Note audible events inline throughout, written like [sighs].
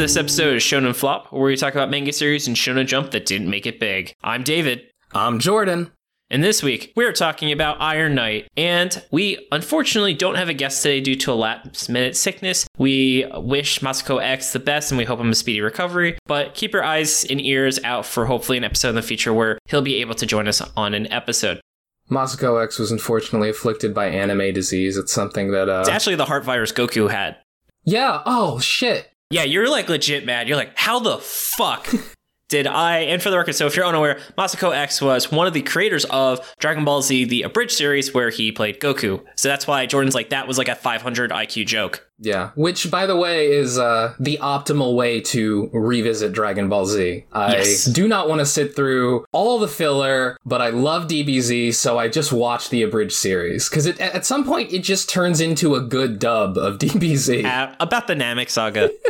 this episode of Shonen Flop, where we talk about manga series and Shonen Jump that didn't make it big. I'm David. I'm Jordan. And this week, we're talking about Iron Knight. And we unfortunately don't have a guest today due to a last minute sickness. We wish Masako X the best and we hope him a speedy recovery. But keep your eyes and ears out for hopefully an episode in the future where he'll be able to join us on an episode. Masako X was unfortunately afflicted by anime disease. It's something that, uh. It's actually the heart virus Goku had. Yeah, oh shit. Yeah, you're like legit mad. You're like, how the fuck [laughs] did I? And for the record, so if you're unaware, Masako X was one of the creators of Dragon Ball Z, the abridged series, where he played Goku. So that's why Jordan's like, that was like a 500 IQ joke. Yeah, which by the way is uh, the optimal way to revisit Dragon Ball Z. I Yes. do not want to sit through all the filler, but I love DBZ, so I just watch the abridged series because at some point it just turns into a good dub of DBZ. Uh, about the Namek saga. [laughs]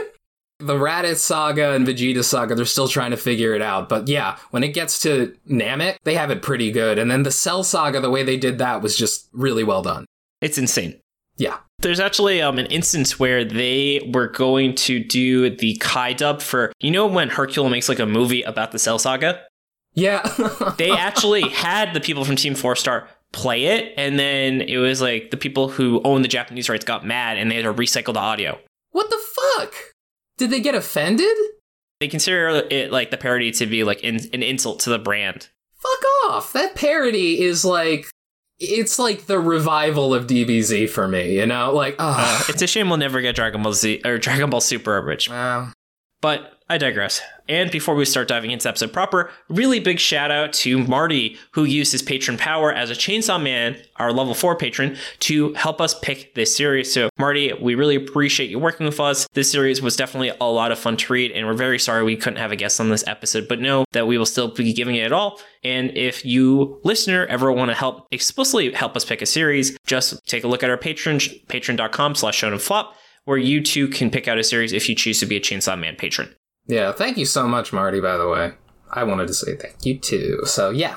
the Raditz saga and Vegeta saga, they're still trying to figure it out. But yeah, when it gets to Namek, they have it pretty good. And then the Cell saga, the way they did that was just really well done. it's insane. Yeah. There's actually um, an instance where they were going to do the Kai dub for, you know, when Hercule makes like a movie about the Cell Saga? Yeah. [laughs] They actually had the people from Team Four Star play it, and then it was like the people who own the Japanese rights got mad and they had to recycle the audio. what the fuck? Did they get offended? They consider it like the parody to be like in, an insult to the brand. Fuck off. That parody is like. It's like the revival of DBZ for me, you know? Like, Uh, it's a shame we'll never get Dragon Ball Z or Dragon Ball Super abridged. Well, But I digress. And before we start diving into episode proper, really big shout out to Marty, who used his patron power as a Chainsaw Man, our level 4 patron, to help us pick this series. So, Marty, we really appreciate you working with us. This series was definitely a lot of fun to read, and we're very sorry we couldn't have a guest on this episode, but know that we will still be giving it all. And if you, listener, ever want to help explicitly help us pick a series, just take a look at our patron, patreon.com slash flop, where you too can pick out a series if you choose to be a Chainsaw Man patron. Yeah, thank you so much, Marty, by the way. I wanted to say thank you too. So, yeah.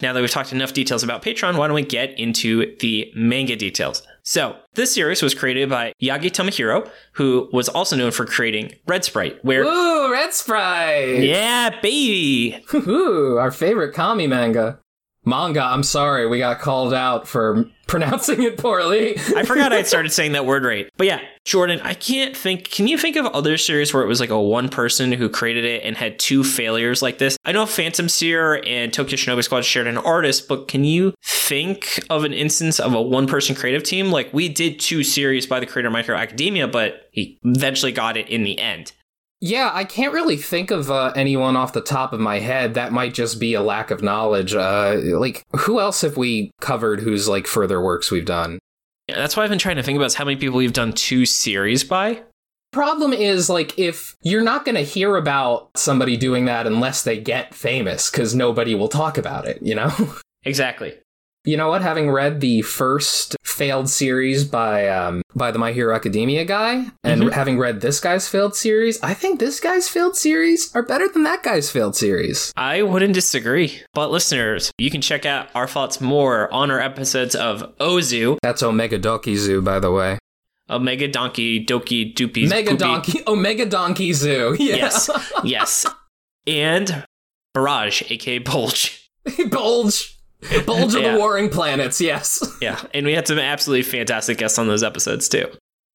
Now that we've talked enough details about Patreon, why don't we get into the manga details? So, this series was created by Yagi Tomohiro, who was also known for creating Red Sprite, where Ooh, Red Sprite! yeah, baby. Ooh, our favorite kami manga. Manga, I'm sorry, we got called out for [laughs] pronouncing it poorly. I forgot I'd started [laughs] saying that word right. But yeah, Jordan, I can't think. Can you think of other series where it was like a one person who created it and had two failures like this? I know Phantom Seer and Tokyo Shinobi Squad shared an artist, but can you think of an instance of a one person creative team? Like we did two series by the creator Hero Academia, but he eventually got it in the end. Yeah, I can't really think of uh, anyone off the top of my head. That might just be a lack of knowledge. Uh, like, who else have we covered whose, like, further works we've done? Yeah, That's what I've been trying to think about is how many people we've done two series by. Problem is, like, if you're not going to hear about somebody doing that unless they get famous, because nobody will talk about it, you know? [laughs] Exactly. You know what? Having read the first failed series by um, by the My Hero Academia guy, and Mhm. having read this guy's failed series, I think this guy's failed series are better than that guy's failed series. I wouldn't disagree. But listeners, you can check out our thoughts more on our episodes of Ozu, That's Omega Donkey Zoo, by the way. Omega Donkey, Doki Doopy, Mega Poopy. Donkey, Omega Donkey Zoo. [laughs] Yeah. Yes, yes. And Barrage, aka Bulge. [laughs] Bulge. [laughs] Bulge of the Warring Planets, yes. [laughs] Yeah, and we had some absolutely fantastic guests on those episodes too.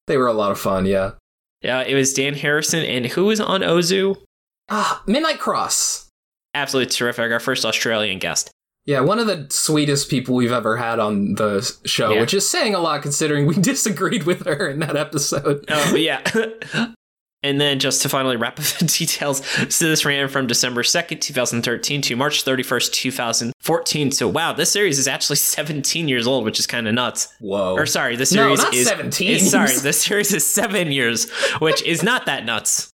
They were a lot of fun, yeah. Yeah, it was Dan Harrison, and who was on Ozu? Ah, Midnight Cross. Absolutely terrific. Our first Australian guest. Yeah, one of the sweetest people we've ever had on the show, Yeah. which is saying a lot considering we [laughs] disagreed with her in that episode. Oh, yeah. And then just to finally wrap [laughs] up the details, so this ran from December 2nd, 2013 to March 31st, 2014. So wow, this series is actually [laughs] 17 years old, which is kind of nuts. Whoa. Or sorry, the No, series not is 17. is- [laughs] sorry, the series is 7 years, which is not that nuts.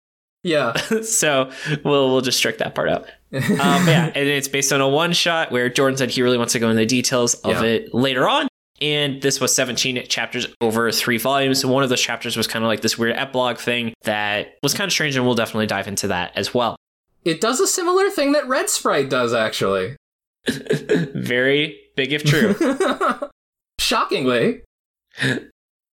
yeah. so we'll we'll just strike that part out. Um, yeah, and it's based on a one shot where Jordan said he really wants to go into the details of Yeah. it later on. And this was 17 chapters over three volumes. One of those chapters was kind of like this weird epilogue thing that was kind of strange, and we'll definitely dive into that as well. It does a similar thing that Red Sprite does, actually. [laughs] Very big if true. [laughs] Shockingly.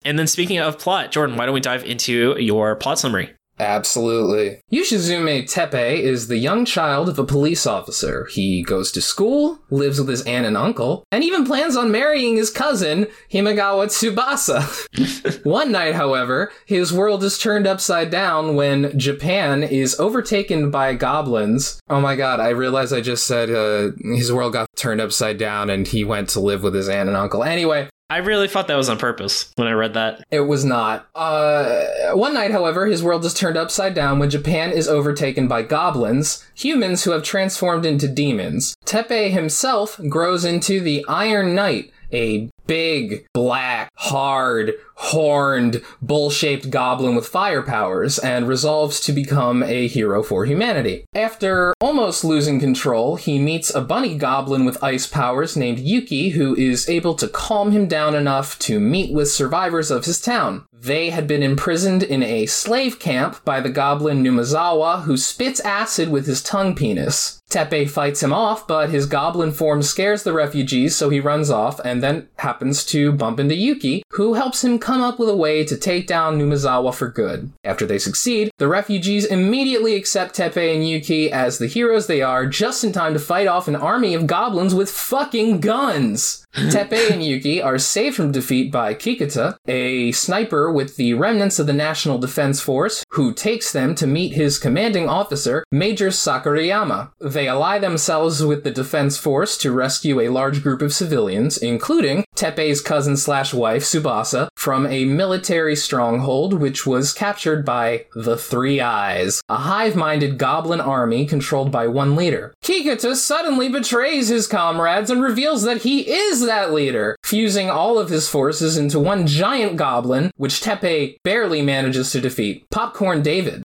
and then speaking of plot, Jordan, why don't we dive into your plot summary? Absolutely. Yoshizume Teppei is the young child of a police officer. He goes to school, lives with his aunt and uncle, and even plans on marrying his cousin, Himagawa Tsubasa. [laughs] One night, however, his world is turned upside down when Japan is overtaken by goblins. Oh my god, I realize I just said uh, his world got turned upside down and he went to live with his aunt and uncle. Anyway, I really thought that was on purpose when I read that. it was not. Uh, one night, however, his world is turned upside down when Japan is overtaken by goblins, humans who have transformed into demons. Teppei himself grows into the Iron Knight, a big, black, hard, horned, bull shaped goblin with fire powers, and resolves to become a hero for humanity. After almost losing control, he meets a bunny goblin with ice powers named Yuki, who is able to calm him down enough to meet with survivors of his town. They had been imprisoned in a slave camp by the goblin Numazawa, who spits acid with his tongue penis. Teppei fights him off, but his goblin form scares the refugees, so he runs off and then happens to bump into Yuki, who helps him come up with a way to take down Numazawa for good. After they succeed, the refugees immediately accept Teppei and Yuki as the heroes they are, just in time to fight off an army of goblins with fucking guns. Teppei and Yuki are saved from defeat by Kikuta, a sniper with the remnants of the National Defense Force, who takes them to meet his commanding officer, Major Sakurayama. They ally themselves with the Defense Force to rescue a large group of civilians, including Teppei's cousin slash wife, Tsubasa, from a military stronghold which was captured by the Three Eyes, a hive-minded goblin army controlled by one leader. Kikuta suddenly betrays his comrades and reveals that he is that leader, fusing all of his forces into one giant goblin, which Teppei barely manages to defeat. Popcorn David.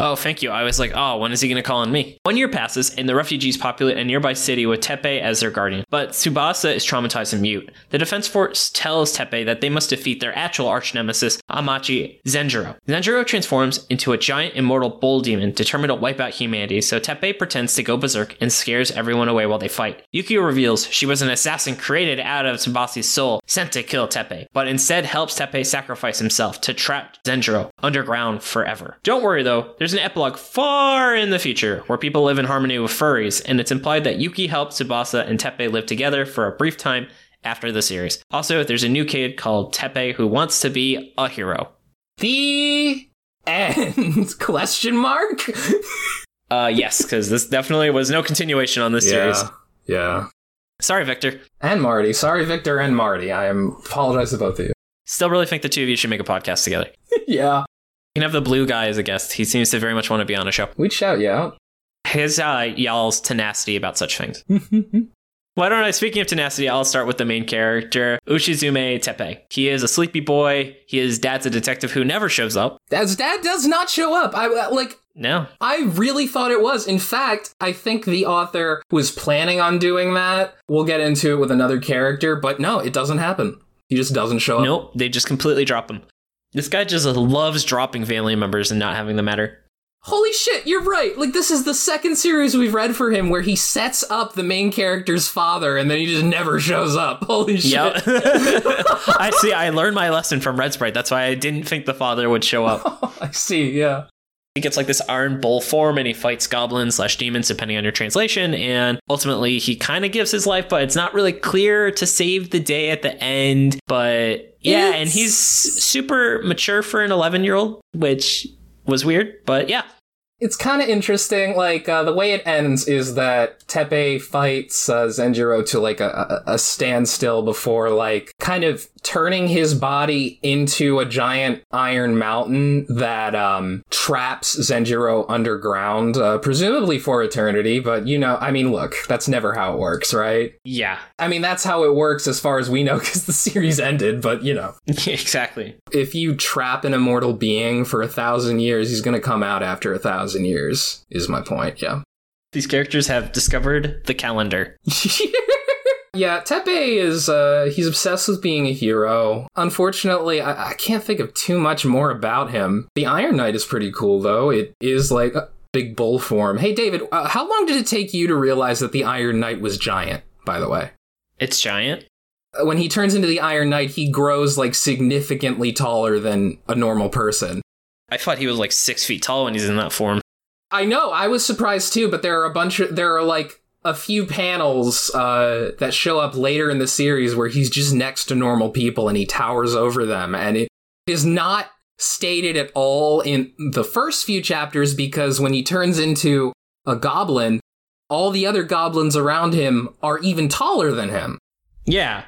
Oh, thank you. I was like, oh, when is he going to call on me? One year passes, and the refugees populate a nearby city with Teppei as their guardian. But Tsubasa is traumatized and mute. The defense force tells Teppei that they must defeat their actual arch nemesis, Amachi Zenjiro. Zenjiro transforms into a giant immortal bull demon determined to wipe out humanity, so Teppei pretends to go berserk and scares everyone away while they fight. Yukio reveals she was an assassin created out of Tsubasa's soul, sent to kill Teppei, but instead helps Teppei sacrifice himself to trap Zenjiro underground forever. Don't worry though, there's an epilogue far in the future where people live in harmony with furries, and it's implied that Yuki helped Tsubasa and Teppei live together for a brief time after the series. Also, there's a new kid called Teppei who wants to be a hero. The end? [laughs] Question mark? Uh, yes, because this definitely was no continuation on this series. Yeah. Sorry, Victor. And Marty. Sorry, Victor and Marty. I am apologize to both of you. Still really think the two of you should make a podcast together. [laughs] yeah. Can have the blue guy as a guest. He seems to very much want to be on a show. We'd shout you out. His uh, y'all's tenacity about such things. [laughs] Why don't I? Speaking of tenacity, I'll start with the main character, Ushizume Teppei. He is a sleepy boy. His dad's a detective who never shows up. Dad's dad does not show up. I uh, like. No. I really thought it was. In fact, I think the author was planning on doing that. We'll get into it with another character, but no, it doesn't happen. He just doesn't show up. Nope. They just completely drop him. This guy just loves dropping family members and not having them matter. Holy shit, you're right. Like this is the second series we've read for him where he sets up the main character's father and then he just never shows up. [laughs] Holy shit. Yep. [laughs] [laughs] I see. I learned my lesson from Red Sprite. That's why I didn't think the father would show up. I see, yeah. He gets like this iron bull form and he fights goblins slash demons depending on your translation. And ultimately, he kind of gives his life, but it's not really clear to save the day at the end. But yeah, and he's super mature for an 11 year old, which was weird. But yeah, It's kind of interesting. Like uh, the way it ends is that Teppei fights uh, Zenjiro to like a, a standstill before like kind of turning his body into a giant iron mountain that um, traps Zenjiro underground, uh, presumably for eternity. But you know, I mean, look, that's never how it works, right? yeah, I mean, that's how it works as far as we know because the series ended. But you know, [laughs] exactly. if you trap an immortal being for a thousand years, he's going to come out after a thousand years, is my point. Yeah. These characters have discovered the calendar. [laughs] yeah, Teppei is, uh, he's obsessed with being a hero. Unfortunately, I-, I can't think of too much more about him. The Iron Knight is pretty cool, though. It is like a big bull form. Hey, David, uh, how long did it take you to realize that the Iron Knight was giant, by the way? It's giant. When he turns into the Iron Knight, he grows like significantly taller than a normal person. I thought he was like six feet tall when he's in that form. I know, I was surprised too, but there are a bunch of there are like a few panels uh, that show up later in the series where he's just next to normal people and he towers over them, and it is not stated at all in the first few chapters because when he turns into a goblin, all the other goblins around him are even taller than him. Yeah.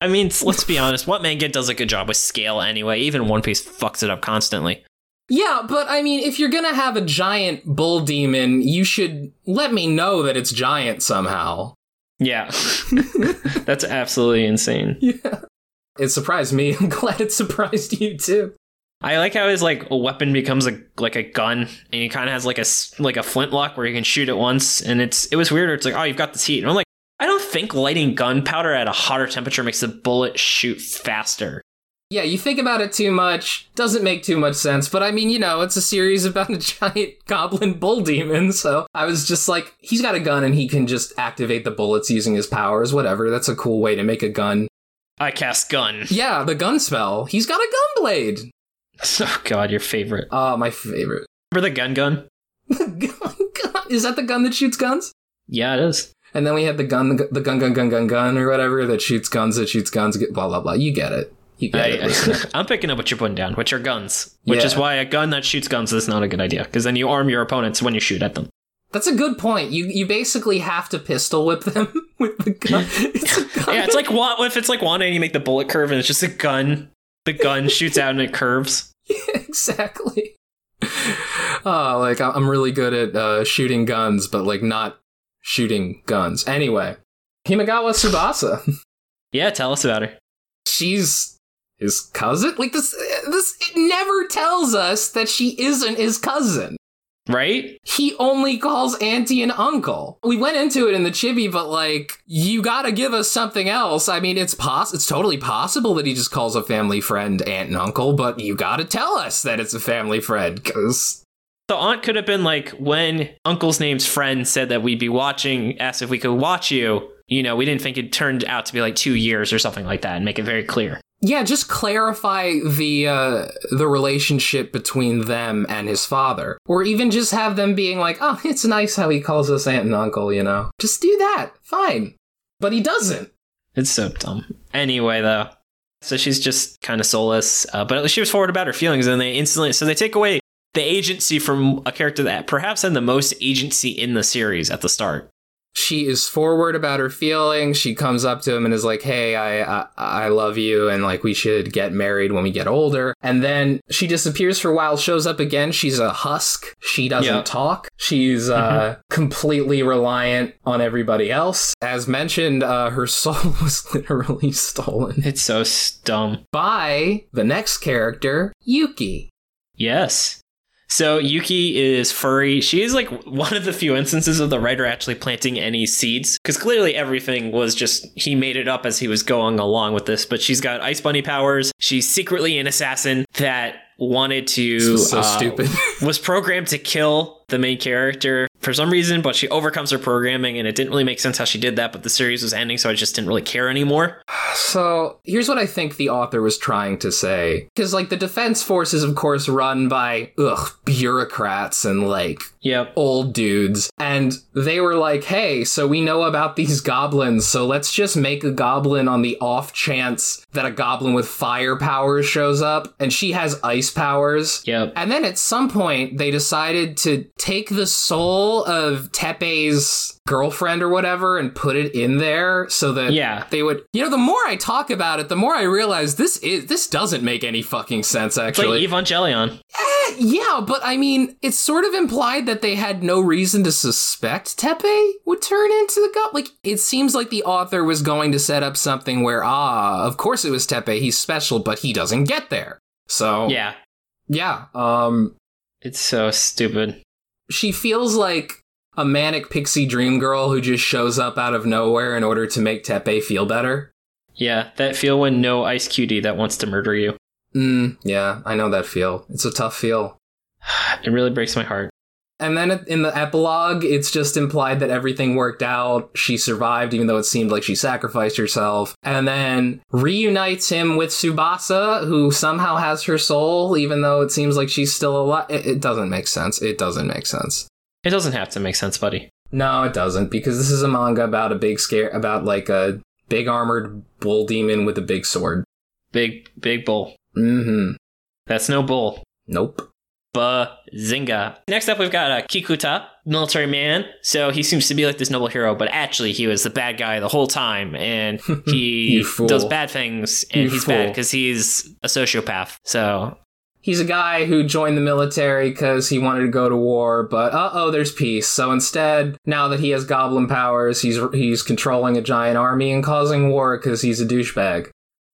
I mean, let's be honest. What manga does a good job with scale anyway? Even One Piece fucks it up constantly. Yeah, but I mean, if you're gonna have a giant bull demon, you should let me know that it's giant somehow. Yeah. [laughs] That's absolutely insane. [laughs] Yeah. It surprised me. [laughs] I'm glad it surprised you too. I like how his like weapon becomes a like a gun, and he kind of has like a like a flintlock where you can shoot it once, and it's it was weird. It's like oh you've got this heat, and I'm like I don't think lighting gunpowder at a hotter temperature makes the bullet shoot faster. Yeah, you think about it too much, doesn't make too much sense, but I mean, you know, it's a series about a [laughs] giant goblin bull demon, so I was just like, he's got a gun and he can just activate the bullets using his powers, whatever. That's a cool way to make a gun. I cast gun. Yeah, the gun spell. He's got a gun blade. [laughs] Oh god, your favorite. Oh, my favorite. Remember the gun gun? [laughs] gun, gun. Is that the gun that shoots guns? Yeah, it is. And then we had the gun, the gun, gun, gun, gun, gun, or whatever that shoots guns, that shoots guns, blah, blah, blah. You get it. You get I, it. I'm picking up what you're putting down, which are guns. Which Yeah. is why a gun that shoots guns is not a good idea, because then you arm your opponents when you shoot at them. That's a good point. You you basically have to pistol whip them [laughs] with the gun. It's a gun. Yeah, it's like what if it's like one and you make the bullet curve and it's just a gun. The gun shoots out and it curves. [laughs] Yeah, exactly. Oh, like I- I'm really good at uh, shooting guns, but like not shooting guns. Anyway, Himagawa Tsubasa. [laughs] Yeah, tell us about her. She's his cousin. Like this, this it never tells us that she isn't his cousin. Right? He only calls auntie and uncle. We went into it in the chibi, but like, you gotta give us something else. I mean, it's poss- it's totally possible that he just calls a family friend aunt and uncle, but you gotta tell us that it's a family friend, cause The aunt could have been like, when Uncle's name's friend said that we'd be watching, asked if we could watch you. You know, we didn't think it turned out to be like two years or something like that and make it very clear. Yeah, just clarify the uh, the relationship between them and his father, or even just have them being like, "Oh, [laughs] it's nice how he calls us aunt and uncle," you know. Just do that, fine. But he doesn't. It's so dumb. Anyway, though, so she's just kind of soulless, uh, but at least she was forward about her feelings, and they instantly so they take away the agency from a character that perhaps had the most agency in the series at the start. She is forward about her feelings. She comes up to him and is like, "Hey, I, I I love you, and like we should get married when we get older." And then she disappears for a while. Shows up again. She's a husk. She doesn't Yeah. talk. She's uh, completely reliant on everybody else. As mentioned, uh, her [laughs] soul was literally stolen It's so dumb. by the next character, Yuki. Yes. So Yuki is furry. She is like one of the few instances of the writer actually planting any seeds because clearly everything was just he made it up as he was going along with this. But she's got ice bunny powers. She's secretly an assassin that wanted to was so uh, stupid. was programmed to kill the main character for some reason, but she overcomes her programming, and it didn't really make sense how she did that. But the series was ending, so I just didn't really care anymore. So here's what I think the author was trying to say. Because, like, the defense force is, of course, run by, ugh, bureaucrats and, like, Yep. old dudes. And they were like, hey, so we know about these goblins, so let's just make a goblin on the off chance that a goblin with fire powers shows up. And she has ice powers. Yep. And then at some point, they decided to take the soul of Teppei's girlfriend or whatever and put it in there so that Yeah. they would. You know, the more I talk about it, the more I realize this is this doesn't make any fucking sense. It's like Actually, Evangelion. Eh, yeah, but I mean, it's sort of implied that they had no reason to suspect Teppei would turn into the god. Like, it seems like the author was going to set up something where, ah, of course it was Teppei. He's special, but he doesn't get there. So Yeah. yeah. Um, It's so stupid. She feels like a manic pixie dream girl who just shows up out of nowhere in order to make Teppei feel better. Yeah, that feel when no ice cutie that wants to murder you. Mm, yeah, I know that feel. It's a tough feel. [sighs] It really breaks my heart. And then in the epilogue, it's just implied that everything worked out. She survived, even though it seemed like she sacrificed herself. And then reunites him with Tsubasa, who somehow has her soul, even though it seems like she's still alive. It, it doesn't make sense. It doesn't make sense. It doesn't have to make sense, buddy. No, it doesn't, because this is a manga about a big scare, about like a big armored bull demon with a big sword. Big, big bull. Mm hmm. That's no bull. Nope. Bazinga. Next up, we've got uh, Kikuta, military man. So he seems to be like this noble hero, but actually he was the bad guy the whole time, and [laughs] he does bad things, and You he's bad because he's a sociopath. So He's a guy who joined the military because he wanted to go to war, but uh oh, there's peace. So instead, now that he has goblin powers, he's he's controlling a giant army and causing war because he's a douchebag.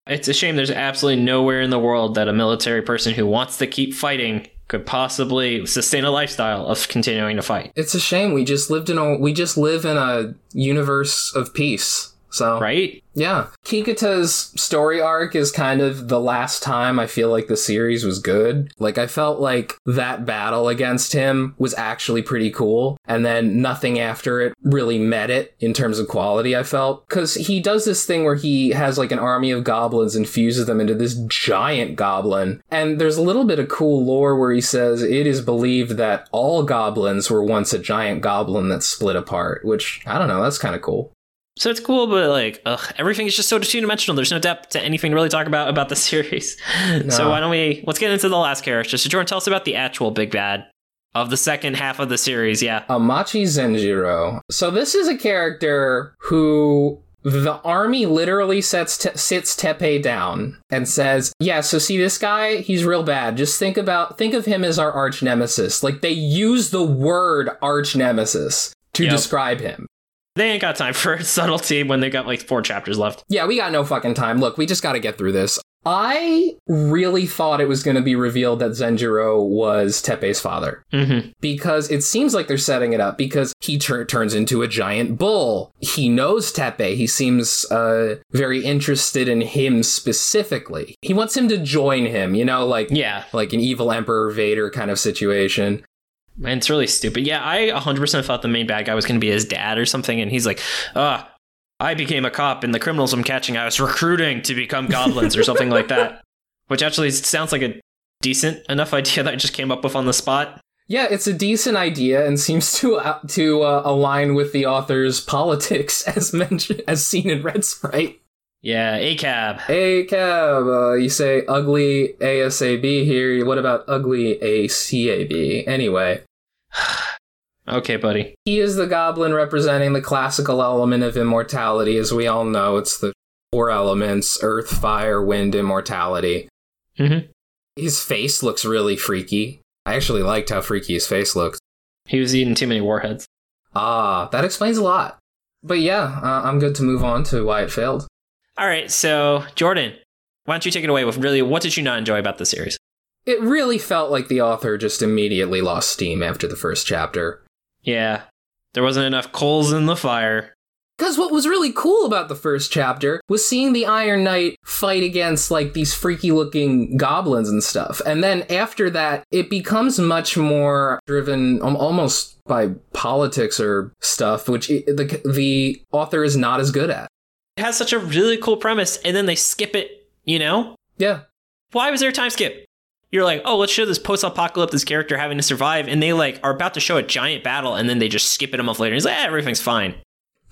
it's a shame there's absolutely nowhere in the world that a military person who wants to keep fighting could possibly sustain a lifestyle of continuing to fight. It's a shame we just lived in a we just live in a universe of peace. So Right? Yeah. Kikuta's story arc is kind of the last time I feel like the series was good. Like, I felt like that battle against him was actually pretty cool, and then nothing after it really met it in terms of quality, I felt. Because he does this thing where he has like an army of goblins and fuses them into this giant goblin. And there's a little bit of cool lore where he says it is believed that all goblins were once a giant goblin that split apart, which, I don't know, that's kind of cool. So it's cool, but like, ugh, everything is just so two dimensional. There's no depth to anything to really talk about about the [laughs] series. So why don't we let's get into the last character? So Jordan, tell us about the actual big bad of the second half of the series. Yeah. Amachi Zenjiro. So this is a character who the army literally sets te- sits Teppei down and says, "Yeah, so see this guy, he's real bad. Just think about think of him as our arch nemesis. Like they use the word arch nemesis to Yep. describe him. They ain't got time for subtlety when they got like four chapters left. Yeah, we got no fucking time. Look, we just got to get through this. I really thought it was going to be revealed that Zenjiro was Teppei's father. Mm-hmm. because it seems like they're setting it up because he tur- turns into a giant bull. He knows Teppei. He seems uh, very interested in him specifically. He wants him to join him, you know, like Yeah, like an evil Emperor Vader kind of situation. And it's really stupid. Yeah, I 100% thought the main bad guy was going to be his dad or something, and he's like, ah, I became a cop, and the criminals I'm catching, I was recruiting to become goblins or something like that. [laughs] Which actually sounds like a decent enough idea that I just came up with on the spot. Yeah, it's a decent idea and seems to uh, to uh, align with the author's politics [laughs] as mentioned as seen in Red Sprite. Yeah, ACAB. Hey, Cab, uh, you say ugly ASAB here. What about ugly ACAB? Anyway. [sighs] Okay, buddy. He is the goblin representing the classical element of immortality. As we all know, it's the four elements earth, fire, wind, immortality. Mhm. His face looks really freaky. I actually liked how freaky his face looked. He was eating too many warheads. Ah, that explains a lot. But yeah, uh, I'm good to move on to why it failed. All right, so Jordan, why don't you take it away with really what did you not enjoy about the series? It really felt like the author just immediately lost steam after the first chapter. Yeah, there wasn't enough coals in the fire. Because what was really cool about the first chapter was seeing the Iron Knight fight against like these freaky looking goblins and stuff. And then after that, it becomes much more driven almost by politics or stuff, which the, the author is not as good at. It has such a really cool premise, and then they skip it, you know? Yeah. Why was there a time skip? You're like, oh, let's show this post-apocalyptic character having to survive, and they like are about to show a giant battle, and then they just skip it a month later. and He's like, eh, everything's fine.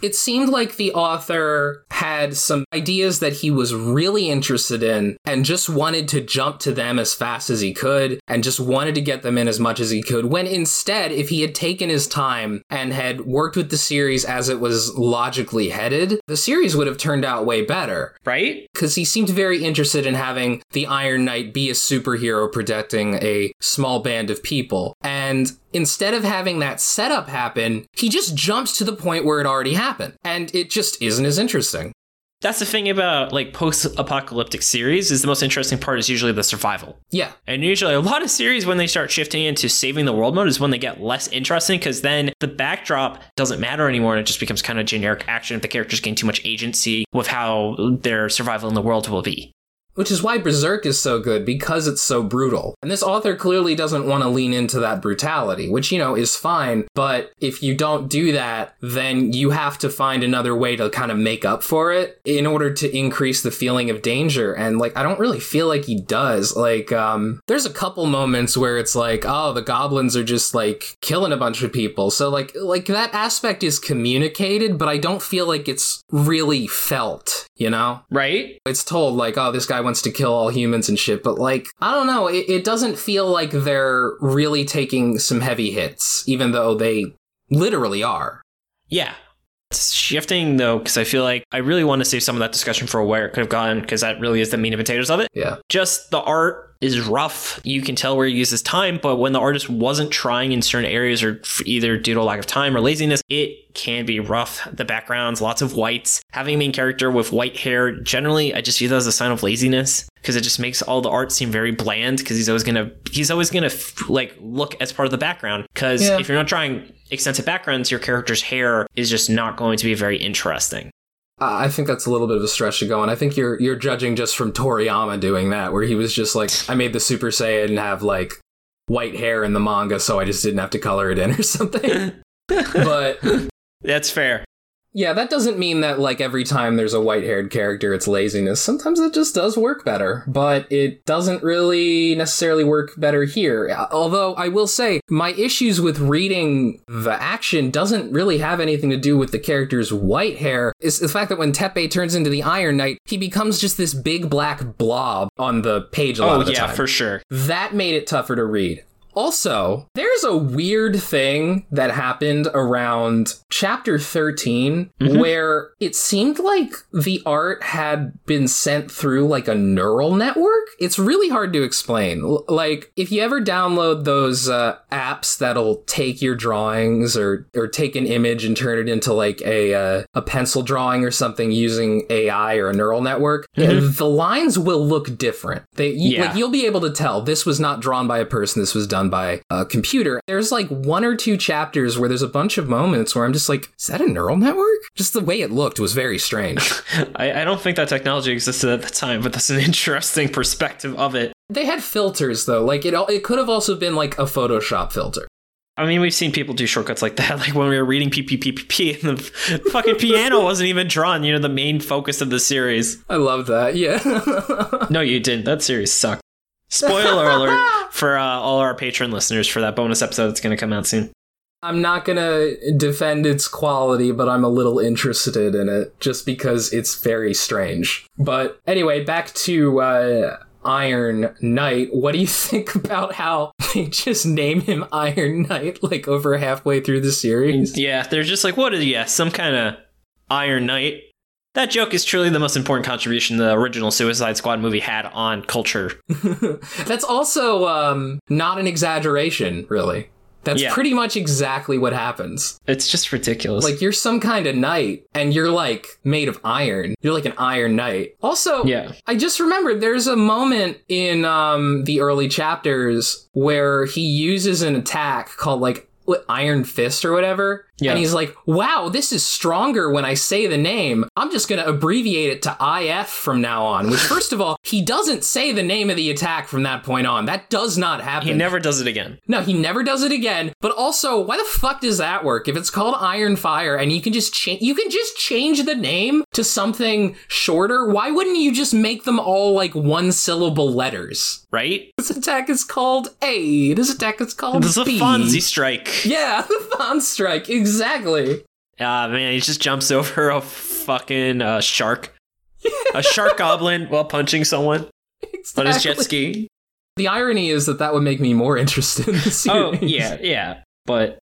It seemed like the author had some ideas that he was really interested in and just wanted to jump to them as fast as he could and just wanted to get them in as much as he could. When instead, if he had taken his time and had worked with the series as it was logically headed, the series would have turned out way better. Right? Because he seemed very interested in having the Iron Knight be a superhero protecting a small band of people. And instead of having that setup happen, he just jumps to the point where it already happened. And it just isn't as interesting. That's the thing about like post-apocalyptic series is the most interesting part is usually the survival. Yeah. And usually a lot of series when they start shifting into saving the world mode is when they get less interesting because then the backdrop doesn't matter anymore and it just becomes kind of generic action if the characters gain too much agency with how their survival in the world will be. Which is why Berserk is so good because it's so brutal. And this author clearly doesn't want to lean into that brutality, which, you know, is fine. But if you don't do that, then you have to find another way to kind of make up for it in order to increase the feeling of danger. And like, I don't really feel like he does. Like, um, there's a couple moments where it's like, oh, the goblins are just like killing a bunch of people. So like, like that aspect is communicated, but I don't feel like it's really felt, you know? Right? It's told like, oh, this guy wants to kill all humans and shit, but like, I don't know, it, it doesn't feel like they're really taking some heavy hits, even though they literally are. Yeah. It's shifting though, because I feel like I really want to save some of that discussion for where it could have gone, because that really is the meat and potatoes of it. Yeah. Just the art is rough. You can tell where he uses time, but when the artist wasn't trying in certain areas or either due to lack of time or laziness, it can be rough. The backgrounds, lots of whites. Having a main character with white hair, generally, I just view that as a sign of laziness because it just makes all the art seem very bland because he's always gonna he's always gonna like look as part of the background because Yeah. if you're not trying extensive backgrounds, your character's hair is just not going to be very interesting. I think that's a little bit of a stretch to go, and I think you're you're judging just from Toriyama doing that, where he was just like, I made the Super Saiyan have like white hair in the manga, so I just didn't have to color it in or [laughs] something. [laughs] but That's fair. Yeah, that doesn't mean that like every time there's a white haired character, it's laziness. Sometimes it just does work better, but it doesn't really necessarily work better here. Although I will say, my issues with reading the action doesn't really have anything to do with the character's white hair. It's the fact that when Teppei turns into the Iron Knight, he becomes just this big black blob on the page a lot Oh of the yeah, time. for sure. That made it tougher to read. Also, there's a weird thing that happened around chapter 13 where it seemed like the art had been sent through like a neural network. It's really hard to explain. L- like, if you ever download those uh, apps that'll take your drawings or, or take an image and turn it into like a, uh, a pencil drawing or something using AI or a neural network, the lines will look different. They, Yeah. like, you'll be able to tell this was not drawn by a person, this was done by a computer. There's like one or two chapters where there's a bunch of moments where I'm just like, is that a neural network? Just the way it looked was very strange. [laughs] I, I don't think that technology existed at the time, but that's an [laughs] interesting perspective of it. they had filters though, like it, it could have also been like a Photoshop filter. I mean, we've seen people do shortcuts like that, [laughs] like when we were reading PPPPP and the fucking piano wasn't even drawn, you know, the main focus of the series. I love that, yeah. No, you didn't. That series sucked. Spoiler [laughs] alert for uh, all our patron listeners for that bonus episode that's going to come out soon. I'm not gonna defend its quality, but I'm a little interested in it just because it's very strange. But anyway, back to uh, Iron Knight. What do you [laughs] think about how they just name him Iron Knight like over halfway through the series? Yeah, they're just like, what is, yeah, some kind of Iron Knight. That joke is truly the most important contribution the original Suicide Squad movie had on culture. [laughs] That's also um, not an exaggeration, really. That's Yeah. pretty much exactly what happens. It's just ridiculous. Like you're some kind of knight, and you're like made of iron. You're like an iron knight. Also, yeah. I just remembered there's a moment in um, the early chapters where he uses an attack called like Iron Fist or whatever. Yeah. And he's like, wow, this is stronger when I say the name. I'm just going to abbreviate it to IF from now on. Which, first of all, he doesn't say the name of the attack from that point on. That does not happen. He never does it again. No, he never does it again. But also, why the fuck does that work? If it's called Iron Fire and you can just change, you can just change the name to something shorter. Why wouldn't you just make them all like one syllable letters? Right? This attack is called A. This attack is called This is a Fonzie strike. Yeah, [laughs] the Fonz strike. Exactly. Ah, man, he just jumps over a fucking uh, shark. a shark [laughs] goblin while punching someone on his jet ski. The irony is that that would make me more [laughs] interested in the series. Oh, yeah, yeah. But,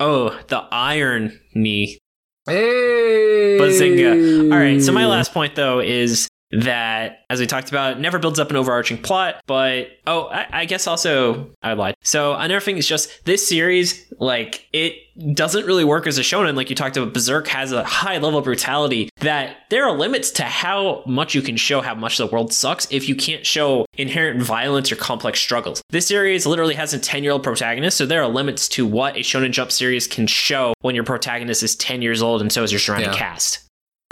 oh, the irony. Hey. Bazinga. All right, so my last point, though, is that, as we talked about, never builds up an overarching plot. But, oh, I, I guess also, I lied. So, another thing is just this series, like, it doesn't really work as a shonen. Like you talked about, Berserk has a high level of brutality that there are limits to how much you can show how much the world sucks if you can't show inherent violence or complex struggles. This series literally has a 10 year old protagonist, so there are limits to what a shonen jump series can show when your protagonist is 10 years old and so is your surrounding Yeah. cast.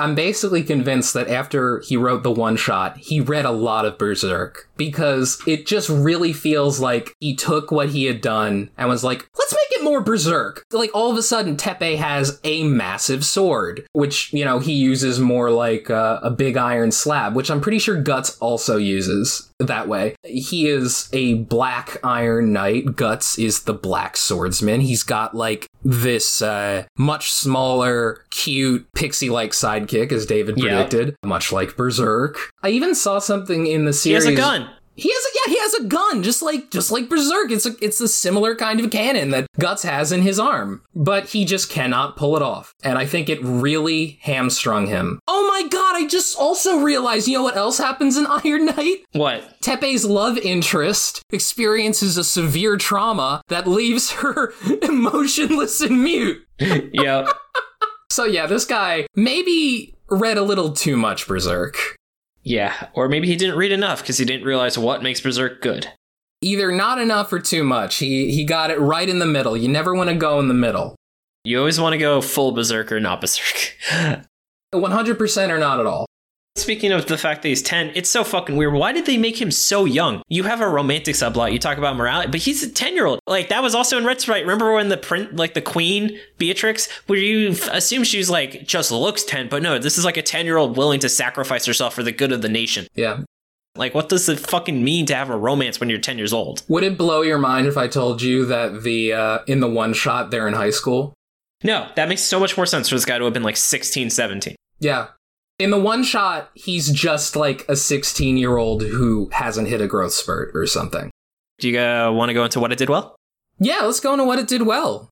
I'm basically convinced that after he wrote the one shot, he read a lot of Berserk because it just really feels like he took what he had done and was like, let's make it more Berserk. Like all of a sudden, Teppei has a massive sword, which, you know, he uses more like uh, a big iron slab, which I'm pretty sure Guts also uses that way. He is a black iron knight. Guts is the black swordsman. He's got like this uh, much smaller, cute, pixie like sidekick, as David predicted, much like Berserk. I even saw something in the series. He has a gun. He has a yeah, he has a gun, just like just like Berserk. It's a it's a similar kind of cannon that Guts has in his arm, but he just cannot pull it off. And I think it really hamstrung him. Oh my god! I just also realized, you know what else happens in [laughs] Iron Knight? What? Teppei's love interest experiences a severe trauma that leaves [laughs] her emotionless and mute. [laughs] yep. So yeah, this guy maybe read a little too much Berserk. Yeah. Or maybe he didn't read enough because he didn't realize what makes Berserk good. Either not enough or too much. He he got it right in the middle. You never want to go in the middle. You always want to go full Berserk or not Berserk. [laughs] 100% or not at all. Speaking of the fact that he's 10, it's so fucking weird. Why did they make him so young? You have a romantic subplot, you talk about morality, but he's a 10 year old. Like, that was also in Red Sprite. Remember when the print, like the queen, Beatrix, where you assume she's like just looks 10, but no, this is like a 10 year old willing to sacrifice herself for the good of the nation. Yeah. Like, what does it fucking mean to have a romance when you're 10 years old? Would it blow your mind if I told you that the uh, in the one shot they're in high school? No, that makes so much more sense for this guy to have been like 16, 17. Yeah. In the one shot, he's just like a 16 year old who hasn't hit a growth spurt or something. Do you uh, want to go into what it did well? Yeah, let's go into what it did well.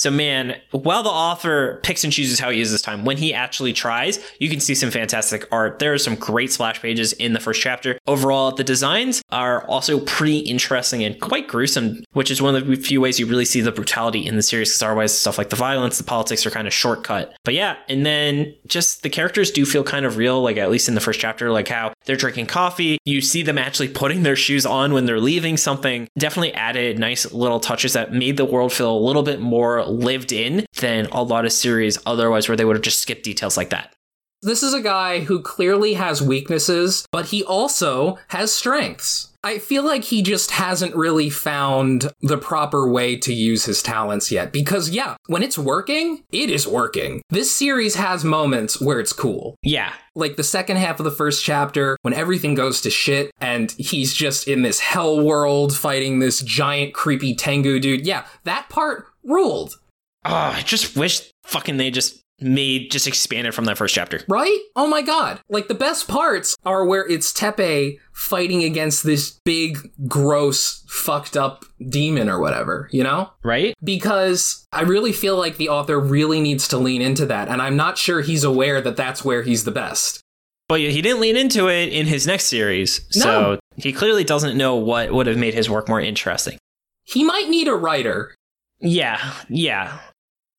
So, man, while the author picks and chooses how he uses time, when he actually tries, you can see some fantastic art. There are some great splash pages in the first chapter. Overall, the designs are also pretty interesting and quite gruesome, which is one of the few ways you really see the brutality in the series, because otherwise, stuff like the violence, the politics are kind of shortcut. But yeah, and then just the characters do feel kind of real, like at least in the first chapter, like how they're drinking coffee. You see them actually putting their shoes on when they're leaving something. Definitely added nice little touches that made the world feel a little bit more lived in than a lot of series otherwise, where they would have just skipped details like that. This is a guy who clearly has weaknesses, but he also has strengths. I feel like he just hasn't really found the proper way to use his talents yet. Because, yeah, when it's working, it is working. This series has moments where it's cool. Yeah. Like the second half of the first chapter, when everything goes to shit and he's just in this hell world fighting this giant creepy Tengu dude. Yeah, that part ruled. Oh, I just wish fucking they just made just expanded from that first chapter. Right? Oh my god. Like the best parts are where it's Teppei fighting against this big, gross, fucked up demon or whatever, you know? Right? Because I really feel like the author really needs to lean into that, and I'm not sure he's aware that that's where he's the best. But he didn't lean into it in his next series. So No. he clearly doesn't know what would have made his work more interesting. He might need a writer. Yeah, yeah.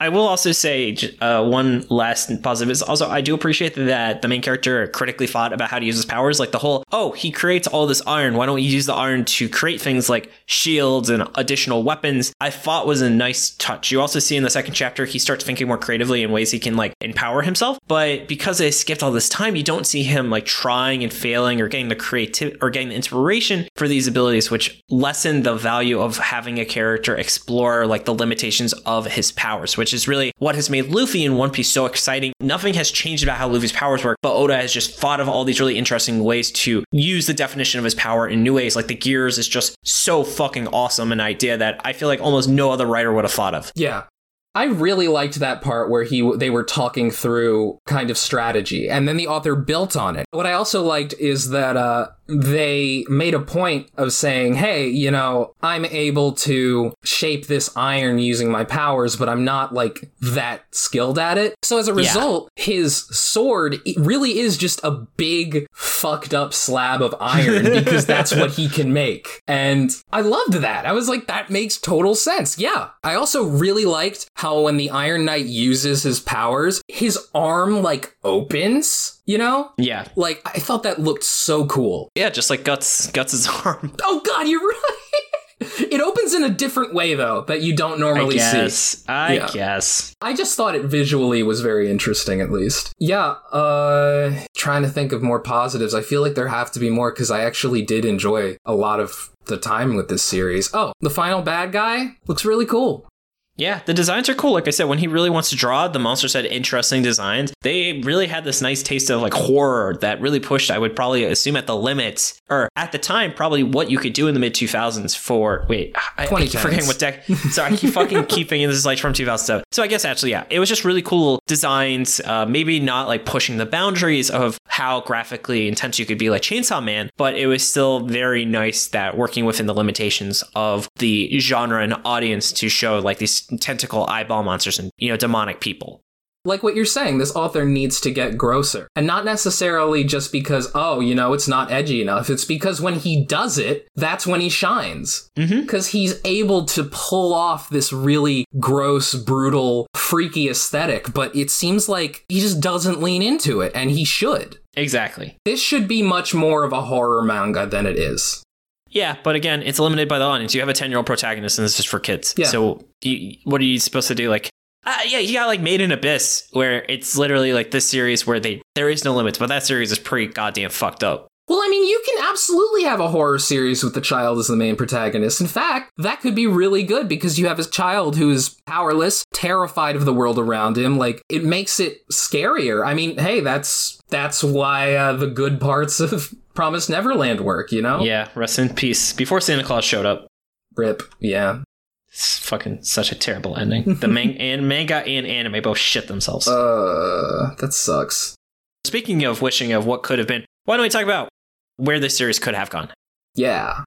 I will also say uh, one last positive is also I do appreciate that the main character critically thought about how to use his powers. Like the whole, oh, he creates all this iron. Why don't we use the iron to create things like shields and additional weapons? I thought was a nice touch. You also see in the second chapter he starts thinking more creatively in ways he can like empower himself. But because they skipped all this time, you don't see him like trying and failing or getting the creativity or getting the inspiration for these abilities, which lessen the value of having a character explore like the limitations of his powers, which is really what has made Luffy in One Piece so exciting. Nothing has changed about how Luffy's powers work, but Oda has just thought of all these really interesting ways to use the definition of his power in new ways. Like the gears is just so fucking awesome an idea that I feel like almost no other writer would have thought of. Yeah. I really liked that part where he they were talking through kind of strategy and then the author built on it. What I also liked is that uh they made a point of saying, "Hey, you know, I'm able to shape this iron using my powers, but I'm not like that skilled at it." So as a result, his sword really is just a big fucked up slab of iron [laughs] because that's what he can make. And I loved that. I was like that makes total sense. Yeah. I also really liked how when the Iron Knight uses his powers, his arm like opens, you know? Yeah. Like I thought that looked so cool. Yeah, just like Guts Guts' [laughs] arm. Oh god, you're right. [laughs] It opens in a different way though that you don't I normally see. guess. I Yeah. guess. I just thought it visually was very interesting, at least. Yeah, uh, trying to think of more positives. I feel like there have to be more because I actually did enjoy a lot of the time with this series. Oh, the final bad guy looks really cool. Yeah, the designs are cool. Like I said, when he really wants to draw, the monsters had interesting designs. They really had this nice taste of like horror that really pushed, I would probably assume, at the limits, or at the time, probably what you could do in the mid 2000s for. Wait, I, I keep 2010s. forgetting what deck. Sorry, I keep fucking [laughs] keeping this is like from 2007. So I guess actually, yeah, it was just really cool designs. Uh, maybe not like pushing the boundaries of how graphically intense you could be like Chainsaw Man, but it was still very nice that working within the limitations of the genre and audience to show like these tentacle eyeball monsters and you know demonic people. Like what you're saying, this author needs to get grosser. And not necessarily just because, oh, you know, it's not edgy enough. It's because when he does it, that's when he shines. Mhm. Because he's able to pull off this really gross, brutal, freaky aesthetic, but it seems like he just doesn't lean into it, and he should. Exactly. This should be much more of a horror manga than it is. Yeah, but again, it's limited by the audience. You have a ten-year-old protagonist, and this is just for kids. Yeah. So, you, what are you supposed to do? Like, uh, yeah, you got like Made in Abyss, where it's literally like this series where they there is no limits, but that series is pretty goddamn fucked up. Well, I mean, you can absolutely have a horror series with the child as the main protagonist. In fact, that could be really good because you have a child who is powerless, terrified of the world around him. Like, it makes it scarier. I mean, hey, that's that's why uh, the good parts [laughs] of Promised Neverland work, you know? Yeah, rest in peace. Before Santa Claus showed up, Rip. Yeah. it's fucking such a terrible ending. The man- [laughs] and manga and anime both shit themselves. Uh, that sucks. Speaking of wishing of what could have been, why don't we talk about where this series could have gone? Yeah.